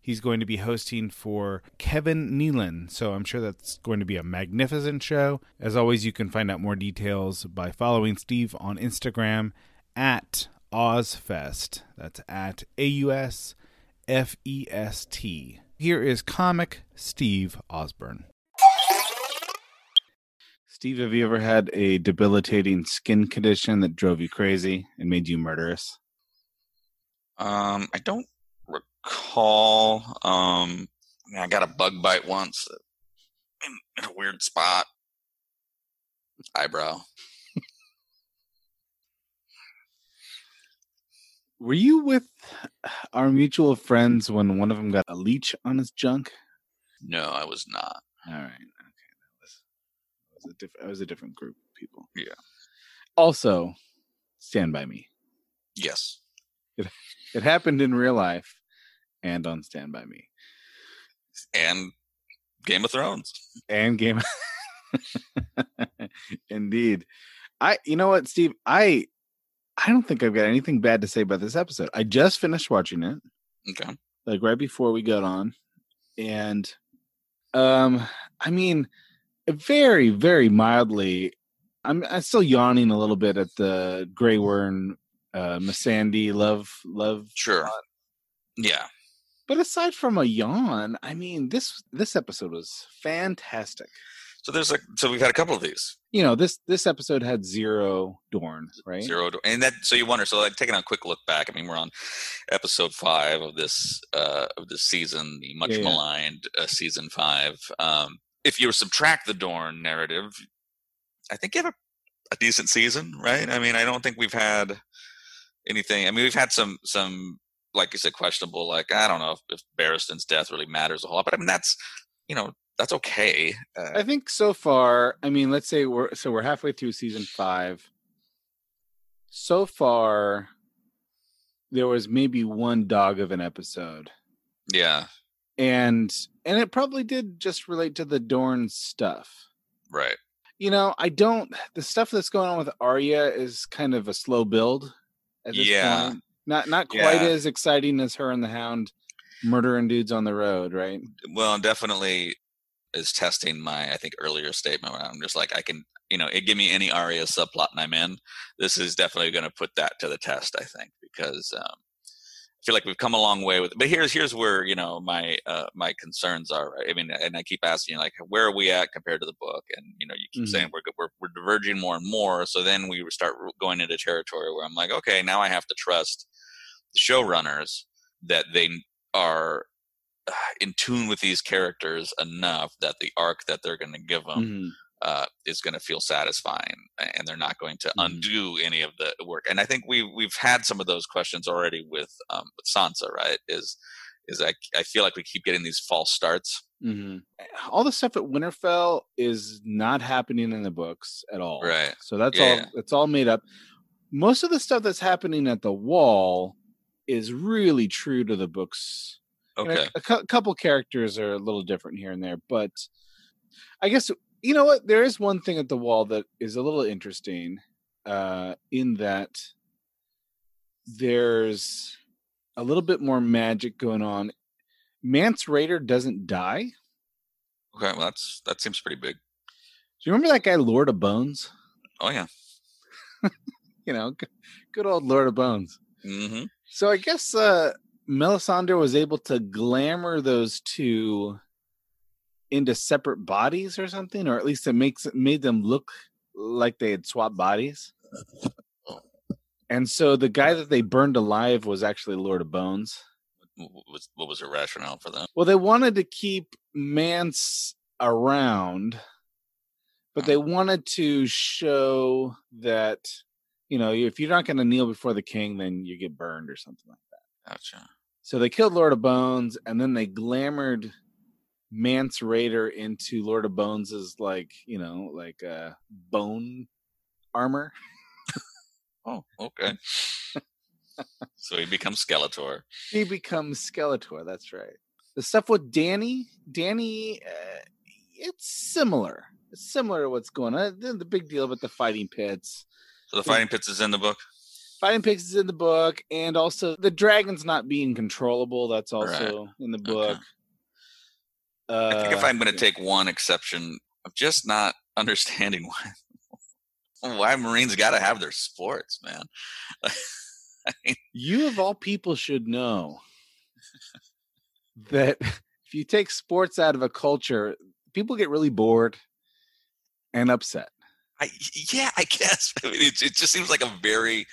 He's going to be hosting for Kevin Nealon, so I'm sure that's going to be a magnificent show. As always, you can find out more details by following Steve on Instagram at Ozfest. That's at A U S F E S T. Here is comic Steve Osborne. Steve, have you ever had a debilitating skin condition that drove you crazy and made you murderous? Um, I don't recall. Um, I mean, I got a bug bite once in, in a weird spot. Eyebrow. Were you with our mutual friends when one of them got a leech on his junk? No, I was not. All right. Okay. That was, that was a different that was a different group of people. Yeah. Also, Stand by Me. Yes. It, It happened in real life and on Stand by Me. And Game of Thrones. And Game [laughs] Indeed. I you know what, Steve? I I don't think I've got anything bad to say about this episode. I just finished watching it. Okay. like right before we got on and um i mean very very mildly i'm i'm still yawning a little bit at the gray worm uh Missandei love love Sure. Yeah. but aside from a yawn i mean this this episode was fantastic So there's a so we've had a couple of these. you know this this episode had zero dorne right Zero to, and that so you wonder so like taking a quick look back. I mean we're on episode five of this uh of this season, the much Yeah, yeah. maligned uh, season five. Um if you subtract the Dorne narrative, I think you have a, a decent season, right? I mean I don't think we've had anything I mean we've had some some like you said questionable like I don't know if, if Barristan's death really matters a whole lot, but I mean that's you know that's okay. Uh, I think so far, I mean, let's say we're so we're halfway through season five. So far, there was maybe one dog of an episode, yeah, and and it probably did just relate to the Dorne stuff. right. You know, I don't. The stuff that's going on with Arya is kind of a slow build. At this Yeah. point. not not quite Yeah. as exciting as her and the Hound murdering dudes on the road, right? well definitely is testing my I think earlier statement I'm just like I can you know it give me any Arya subplot and I'm in. This is definitely going to put that to the test. I think because um, feel like we've come a long way with. it. But here's here's where you know my uh, my concerns are. Right? I mean, and I keep asking you like where are we at compared to the book? And you know you keep mm-hmm. saying we're, we're we're diverging more and more. So then we start going into territory where I'm like, okay, now I have to trust the showrunners that they are in tune with these characters enough that the arc that they're going to give them mm-hmm. Uh, is going to feel satisfying, and they're not going to mm-hmm. undo any of the work. And I think we we've had some of those questions already with um, with Sansa. Right? Is is I I feel like we keep getting these false starts. Mm-hmm. All the stuff at Winterfell is not happening in the books at all. Right. So that's yeah, all. Yeah. It's all made up. Most of the stuff that's happening at the Wall is really true to the books Okay. a, a couple characters are a little different here and there, but I guess you know what? There is one thing at the wall that is a little interesting, uh, in that there's a little bit more magic going on. Mance Rayder doesn't die. Okay, well that's that seems pretty big. Do you remember that guy, Lord of Bones? Oh yeah. [laughs] you know, good old Lord of Bones. Mm-hmm. So I guess uh, Melisandre was able to glamour those two into separate bodies or something, or at least it makes it made them look like they had swapped bodies. Oh. And so the guy that they burned alive was actually Lord of Bones. What was, what was the rationale for that? Well, they wanted to keep Mance around, but mm. they wanted to show that you know if you're not going to kneel before the king, then you get burned or something like that. Gotcha. So they killed Lord of Bones, and then they glamored Mance Rayder into Lord of Bones is like you know like uh, bone armor. oh, okay. so he becomes Skeletor. He becomes Skeletor. That's right. The stuff with Dany, Dany, uh, it's similar. It's similar to what's going on. The big deal about the fighting pits. So the fighting pits is in the book. Fighting pits is in the book, and also the dragon's not being controllable. That's also right. in the book. Okay. Uh, I think if I'm going to take one exception of just not [laughs] understanding why why Meereen's got to have their sports, man. [laughs] I mean, you of all people should know that [laughs] if you take sports out of a culture, people get really bored and upset. I, yeah, I guess. I mean, it, it just seems like a very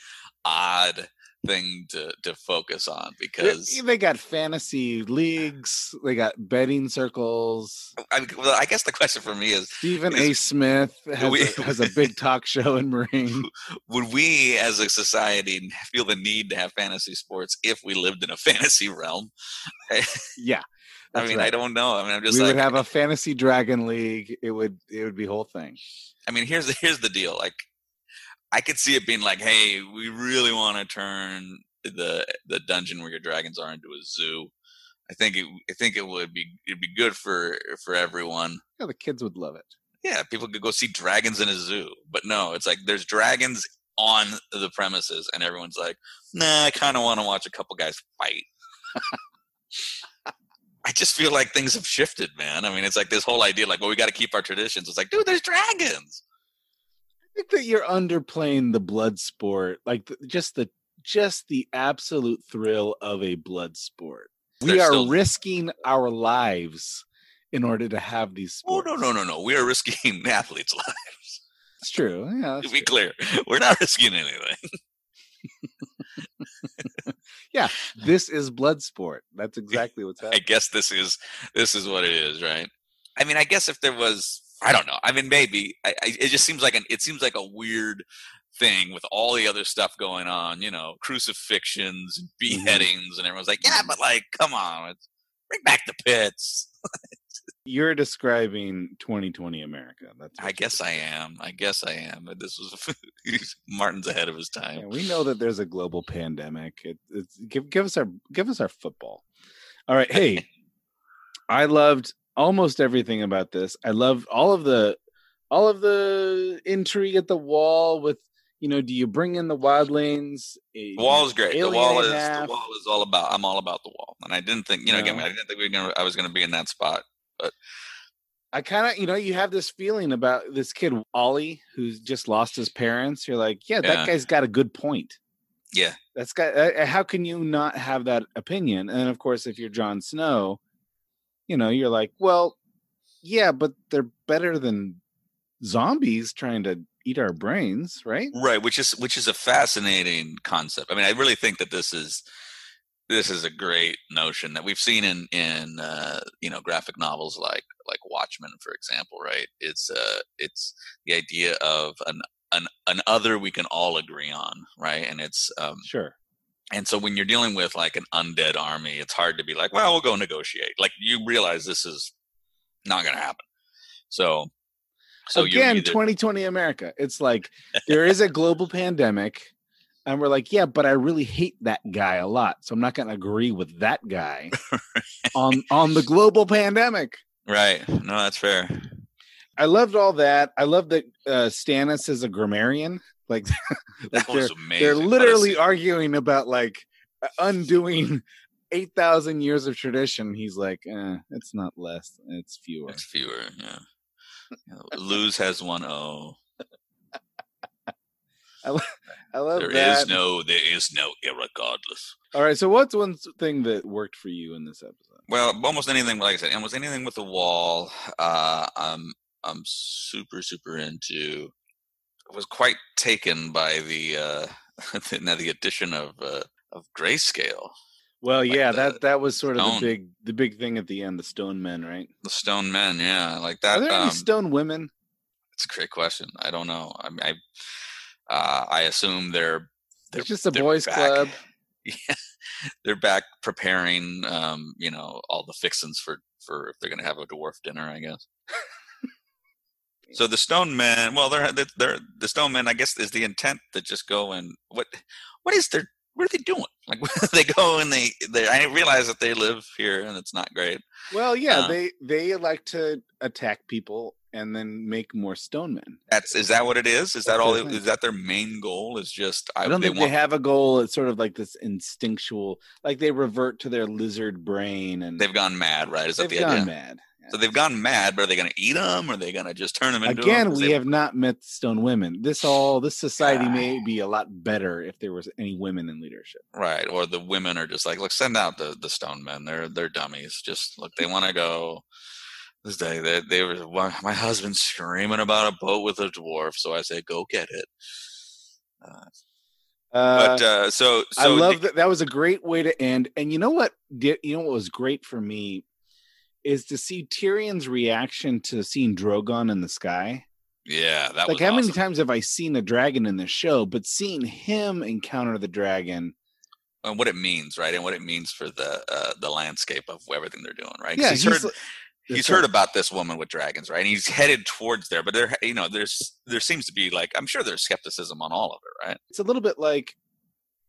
odd thing to to focus on because they, they got fantasy leagues, they got betting circles. I, well, I guess the question for me is Stephen is, A. Smith has, we, a, has a big talk show in Meereen. [laughs] Would we, as a society, feel the need to have fantasy sports if we lived in a [laughs] fantasy realm? [laughs] yeah. I mean, right. I don't know. I mean, I'm just we like, would have a fantasy dragon league. It would it would be whole thing. I mean, here's the here's the deal. Like I could see it being like, hey, we really want to turn the the dungeon where your dragons are into a zoo. I think it I think it would be it'd be good for for everyone. Yeah, the kids would love it. Yeah, people could go see dragons in a zoo. But no, it's like there's dragons on the premises and everyone's like, nah, I kinda wanna watch a couple guys fight. I just feel like things have shifted, man. I mean, it's like this whole idea, like, well, we got to keep our traditions. It's like, dude, there's dragons think that you're underplaying the blood sport, like the, just the just the absolute thrill of a blood sport. we are still... risking our lives in order to have these sports. Oh no, no, no, no. We are risking [laughs] athletes' lives. It's true. Yeah, to be true. clear, we're not risking anything. [laughs] yeah, this is blood sport. That's [laughs] exactly what's happening. I guess this is this is what it is, right? I mean, I guess if there was I don't know. I mean, maybe. I, I, it just seems like an. It seems like a weird thing with all the other stuff going on. You know, crucifixions, and mm-hmm. beheadings, and everyone's like, "Yeah, but like, come on, bring back the pits." You're describing 2020 America. That's. I guess I am. I guess I am. But this was [laughs] Martin's ahead of his time. Yeah, we know that there's a global pandemic. It, it's give give us our give us our football. All right, hey. [laughs] I loved almost everything about this. I love all of the all of the intrigue at the wall with you know, do you bring in the wildlings? The wall is great. The wall is half? the wall is all about. I'm all about the wall, and I didn't think you know. Again, I didn't think we were gonna. I was to be in that spot, but I kind of, you know, you have this feeling about this kid Olly who's just lost his parents. You're like, yeah, that Yeah. guy's got a good point. Yeah. That's got. Uh, how can you not have that opinion? And of course, if you're Jon Snow, you know, you're like, well, yeah, but they're better than zombies trying to eat our brains, right? Right, which is which is a fascinating concept. I mean, I really think that this is this is a great notion that we've seen in in uh, you know graphic novels like like Watchmen, for example. Right? It's uh it's the idea of an an an other we can all agree on, right? And it's um Sure. And so when you're dealing with like an undead army, it's hard to be like, well, we'll go negotiate. Like you realize this is not going to happen. So so Again, either- 2020 America. It's like there is a global pandemic, and we're like, yeah, but I really hate that guy a lot, so I'm not going to agree with that guy [laughs] on on the global pandemic. right. No, that's fair. I loved all that. I love that uh, Stannis is a grammarian. Like, [laughs] they're they're literally arguing about like undoing [laughs] eight thousand years of tradition. He's like, eh, it's not less, it's fewer. It's fewer, yeah. Lose has one O. [laughs] I love There that. is no, there is no irregardless. All right, so what's one thing that worked for you in this episode? Well, almost anything, like I said, almost anything with the wall. Uh, I'm, I'm super, super into. Was quite taken by the, uh, the, [laughs] now the addition of, uh, of grayscale. Well, Like yeah, the that that was sort of stone. the big the big thing at the end, the stone men, right? The stone men, yeah, like that. Are there any Um, stone women? it's a great question. I don't know. I, mean, I, uh, I assume they're, they're It's just a boys' back. club. [laughs] yeah, they're back preparing, um, you know, all the fixins for for if they're going to have a dwarf dinner, I guess. [laughs] so the stone men, well, they're they're, the stone men. I guess is the intent to just go and what what is their what are they doing? [laughs] Like [laughs] they go and they they I realize that they live here and it's not great. Well, yeah, Uh, they they like to attack people and then make more stone men. That's is that what it is? Is that all? their it- thing. Is that their main goal? Is just I don't they think want they have a goal. It's sort of like this instinctual, like they revert to their lizard brain and they've gone mad, right? Is that they've the gone idea? mad. So they've gone mad, but are they going to eat them? Or are they going to just turn them into? Again, 'Cause we they- have not met stone women. This all this society may be a lot better if there was any women in leadership. right. Or the women are just like, look, send out the the stone men. They're they're dummies. Just look, they want to go. This day, they, they were my husband's screaming about a boat with a dwarf, so I say, go get it. Uh, Uh, but uh, so so I love the- that. That was a great way to end. And you know what? Did you know what was great for me is to see Tyrion's reaction to seeing Drogon in the sky. Yeah, that like was how many times have I seen a dragon in the show, but seeing him encounter the dragon, and what it means, right? And what it means for the uh, the landscape of everything they're doing, right? yeah, he's, he's heard like- he's heard about this woman with dragons, right? And he's headed towards there, but there, you know, there's there seems to be like I'm sure there's skepticism on all of it, right? It's a little bit like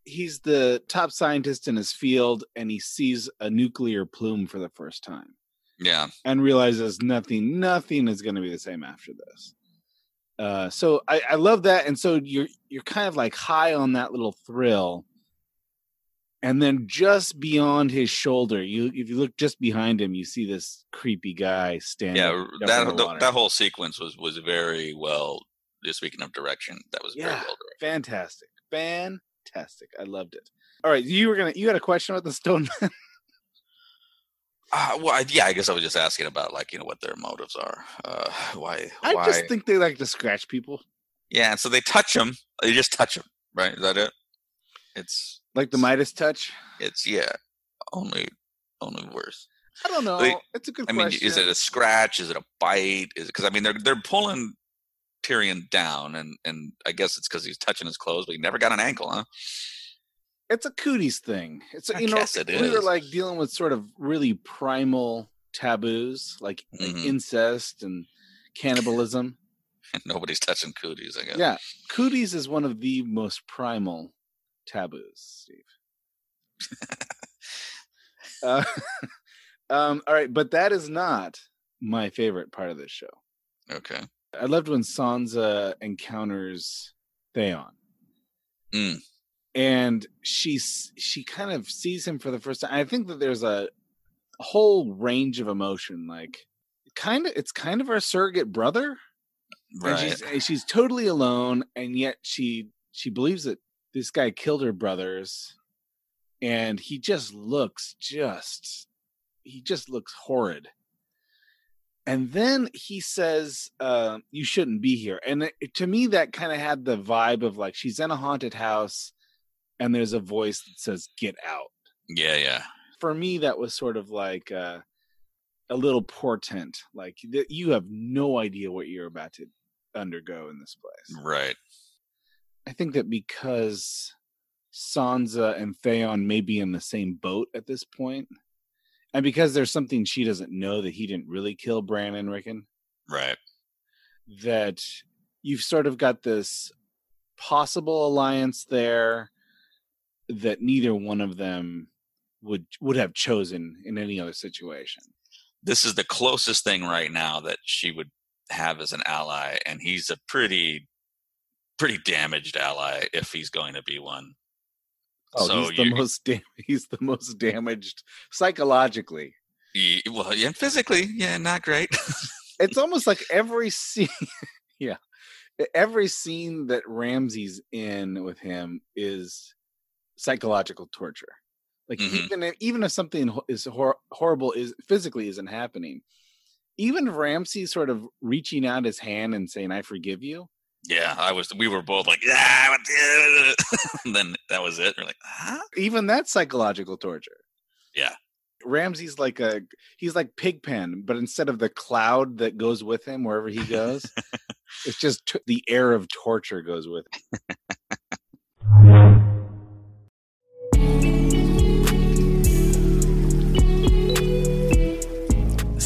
he's the top scientist in his field, and he sees a nuclear plume for the first time, Yeah, and realizes nothing, nothing is going to be the same after this. Uh, so I, I love that, and so you're you're kind of like high on that little thrill, and then just beyond his shoulder, you if you look just behind him, you see this creepy guy standing. yeah. That the th- that whole sequence was was very well. Just speaking of direction, that was very Yeah. well directed. fantastic, fantastic. I loved it. All right, you were gonna you had a question about the stone man. [laughs] Uh, well, I, yeah, I guess I was just asking about like you know what their motives are. Uh, [sighs] why? I why? just think they like to scratch people, yeah, and so they touch them. They just touch them, right? Is that it? It's like the Midas touch. it's yeah, only only worse. I don't know. They- it's a good I mean, is it a scratch? Is it a bite? Is because I mean they're they're pulling Tyrion down, and and I guess it's because he's touching his clothes, but he never got an ankle, huh? It's a cooties thing. It's I you know we were like dealing with sort of really primal taboos like, like Mhm. incest and cannibalism. [laughs] Nobody's touching cooties, I guess. yeah, cooties is one of the most primal taboos, Steve. [laughs] uh, [laughs] um, all right, but that is not my favorite part of this show. Okay. I loved when Sansa encounters Theon. Mm. And she's she kind of sees him for the first time. I think that there's a whole range of emotion. Like kind of it's kind of her surrogate brother. Right. And she's and she's totally alone, and yet she she believes that this guy killed her brothers, and he just looks just he just looks horrid. And then he says, uh, "You shouldn't be here." And it, to me, that kind of had the vibe of like she's in a haunted house, and there's a voice that says, "Get out." yeah, yeah. For me, that was sort of like uh, a little portent, like th- you have no idea what you're about to undergo in this place. Right. I think that because Sansa and Theon may be in the same boat at this point, and because there's something she doesn't know that he didn't really kill Bran and Rickon, Right. that you've sort of got this possible alliance there that neither one of them would would have chosen in any other situation. This is the closest thing right now that she would have as an ally, and he's a pretty, pretty damaged ally if he's going to be one. Oh, So he's the most dam- [laughs] he's the most damaged psychologically. Ye- Well, yeah, physically, yeah, not great. [laughs] It's almost like every scene, [laughs] yeah, every scene that Ramsay's in with him is psychological torture. Like Mhm. even if, even if something is hor- horrible is physically isn't happening, even Ramsay sort of reaching out his hand and saying "I forgive you." yeah, I was. We were both like, yeah, [laughs] then that was it. We're like, huh? even that's psychological torture. Yeah. Ramsay's like a he's like Pigpen, but instead of the cloud that goes with him wherever he goes, [laughs] it's just t- the air of torture goes with him. [laughs]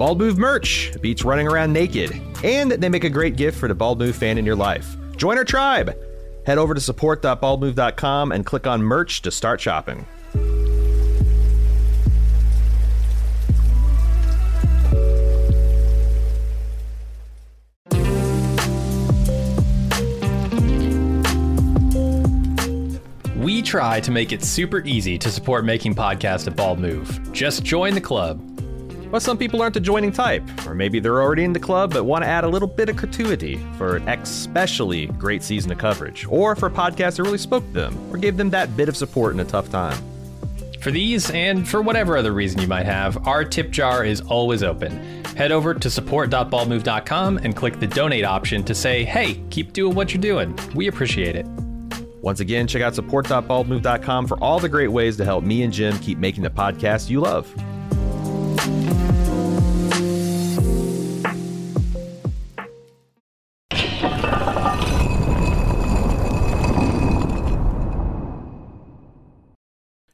Bald Move merch beats running around naked, and they make a great gift for the Bald Move fan in your life. Join our tribe. Head over to support.baldmove.com and click on merch to start shopping. We try to make it super easy to support making podcasts at Bald Move. Just join the club. But some people aren't the joining type, or maybe they're already in the club but want to add a little bit of gratuity for an especially great season of coverage, or for a podcast that really spoke to them, or gave them that bit of support in a tough time. For these, and for whatever other reason you might have, our tip jar is always open. Head over to support.baldmove.com and click the donate option to say, hey, keep doing what you're doing. We appreciate it. Once again, check out support.baldmove.com for all the great ways to help me and Jim keep making the podcast you love.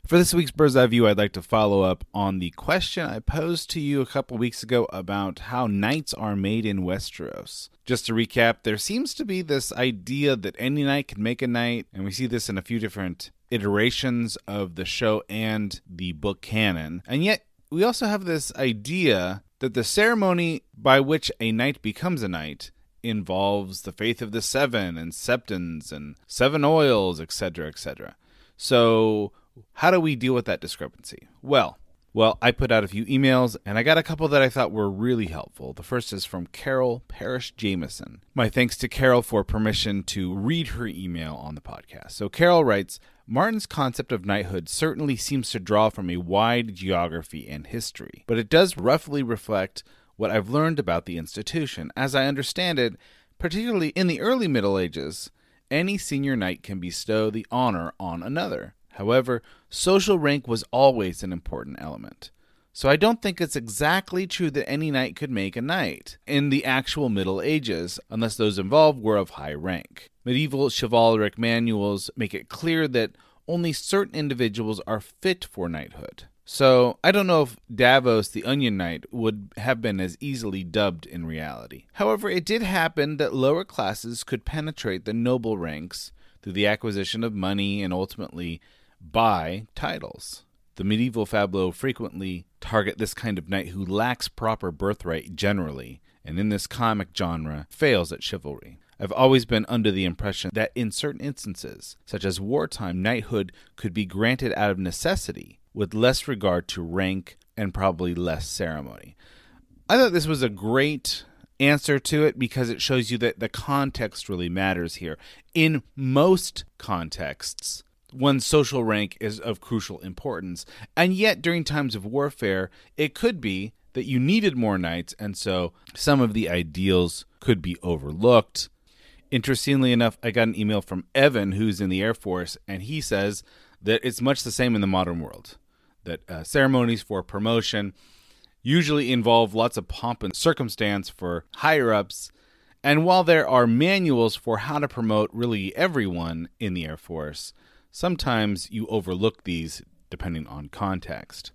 For this week's Bird's Eye View, I'd like to follow up on the question I posed to you a couple weeks ago about how knights are made in Westeros. Just to recap, there seems to be this idea that any knight can make a knight, and we see this in a few different iterations of the show and the book canon. And yet, we also have this idea that the ceremony by which a knight becomes a knight involves the faith of the seven and septons and seven oils, etc., etc. So, how do we deal with that discrepancy? Well, well, I put out a few emails and I got a couple that I thought were really helpful. The first is from Carol Parrish Jamison. My thanks to Carol for permission to read her email on the podcast. So Carol writes, Martin's concept of knighthood certainly seems to draw from a wide geography and history, but it does roughly reflect what I've learned about the institution. As I understand it, particularly in the early Middle Ages, any senior knight can bestow the honor on another. However, social rank was always an important element. So I don't think it's exactly true that any knight could make a knight in the actual Middle Ages, unless those involved were of high rank. Medieval chivalric manuals make it clear that only certain individuals are fit for knighthood. So I don't know if Davos the Onion Knight would have been as easily dubbed in reality. However, it did happen that lower classes could penetrate the noble ranks through the acquisition of money and ultimately buy titles. The medieval fabliaux frequently target this kind of knight who lacks proper birthright generally, and in this comic genre fails at chivalry. I've always been under the impression that in certain instances, such as wartime, knighthood could be granted out of necessity with less regard to rank and probably less ceremony. I thought this was a great answer to it because it shows you that the context really matters here. In most contexts, one's social rank is of crucial importance, and yet during times of warfare, it could be that you needed more knights, and so some of the ideals could be overlooked. Interestingly enough, I got an email from Evan, who's in the Air Force, and he says that it's much the same in the modern world that uh, ceremonies for promotion usually involve lots of pomp and circumstance for higher ups. And while there are manuals for how to promote really everyone in the Air Force, sometimes you overlook these depending on context.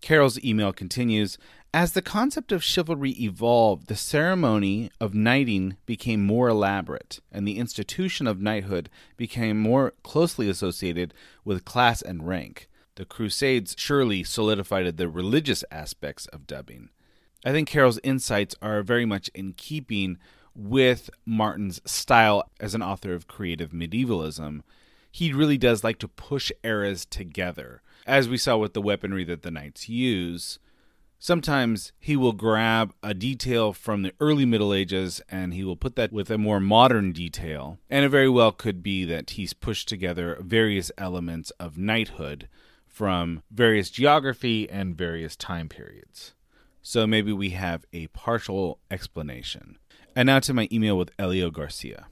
Carol's email continues As the concept of chivalry evolved, the ceremony of knighting became more elaborate, and the institution of knighthood became more closely associated with class and rank the Crusades surely solidified the religious aspects of dubbing. I think Carol's insights are very much in keeping with Martin's style as an author of creative medievalism. He really does like to push eras together, as we saw with the weaponry that the knights use. Sometimes he will grab a detail from the early Middle Ages and he will put that with a more modern detail. And it very well could be that he's pushed together various elements of knighthood from various geography and various time periods. So maybe we have a partial explanation. And now to my email with Elio Garcia.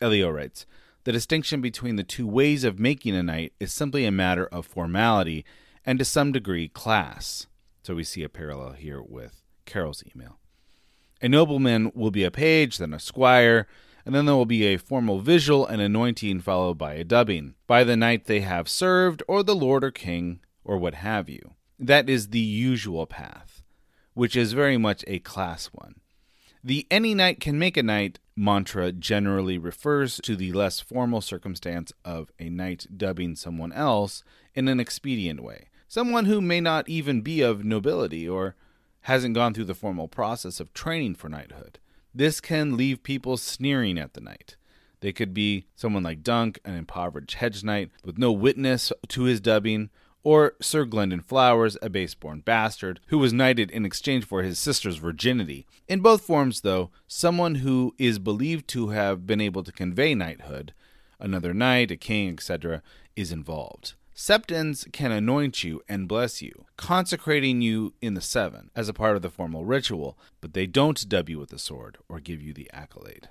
Elio writes The distinction between the two ways of making a knight is simply a matter of formality and to some degree class. So we see a parallel here with Carol's email. A nobleman will be a page, then a squire, and then there will be a formal visual and anointing followed by a dubbing by the knight they have served, or the lord or king, or what have you. That is the usual path, which is very much a class one. The any knight can make a knight mantra generally refers to the less formal circumstance of a knight dubbing someone else in an expedient way, someone who may not even be of nobility or hasn't gone through the formal process of training for knighthood. This can leave people sneering at the knight. They could be someone like Dunk, an impoverished hedge knight with no witness to his dubbing, or Sir Glendon Flowers, a base-born bastard, who was knighted in exchange for his sister's virginity. In both forms, though, someone who is believed to have been able to convey knighthood, another knight, a king, etc., is involved. Septons can anoint you and bless you, consecrating you in the seven as a part of the formal ritual, but they don't dub you with the sword or give you the accolade.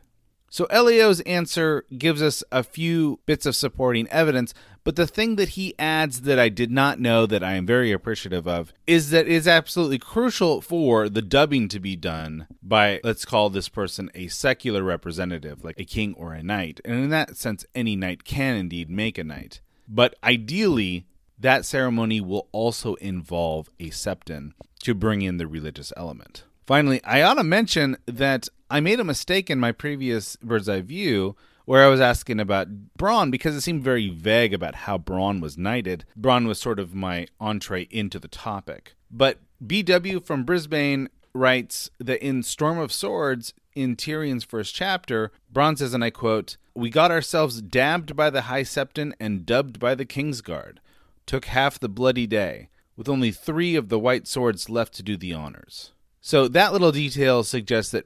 So Elio's answer gives us a few bits of supporting evidence, but the thing that he adds that I did not know that I am very appreciative of is that it is absolutely crucial for the dubbing to be done by, let's call this person a secular representative, like a king or a knight. And in that sense, any knight can indeed make a knight. But ideally, that ceremony will also involve a septon to bring in the religious element. Finally, I ought to mention that I made a mistake in my previous bird's eye view where I was asking about Bronn because it seemed very vague about how Bronn was knighted. Bronn was sort of my entree into the topic. But BW from Brisbane writes that in Storm of Swords, in Tyrion's first chapter, Bronn says, and I quote, We got ourselves dabbed by the High Septon and dubbed by the Kingsguard. Took half the bloody day, with only three of the white swords left to do the honors. So that little detail suggests that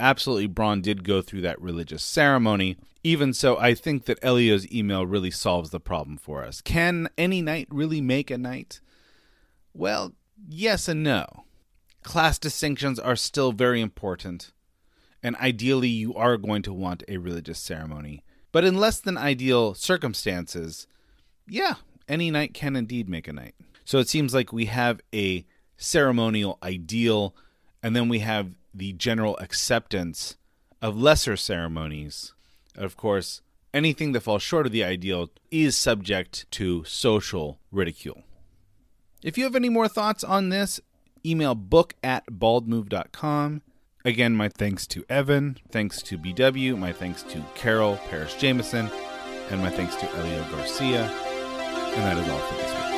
absolutely Bronn did go through that religious ceremony. Even so, I think that Elio's email really solves the problem for us. Can any knight really make a knight? Well, yes and no. Class distinctions are still very important and ideally you are going to want a religious ceremony. But in less than ideal circumstances, yeah, any knight can indeed make a knight. So it seems like we have a ceremonial ideal, and then we have the general acceptance of lesser ceremonies. Of course, anything that falls short of the ideal is subject to social ridicule. If you have any more thoughts on this, email book at baldmove.com. Again, my thanks to Evan, thanks to BW, my thanks to Carol Parrish Jamison, and my thanks to Elio Garcia. And that is all for this week.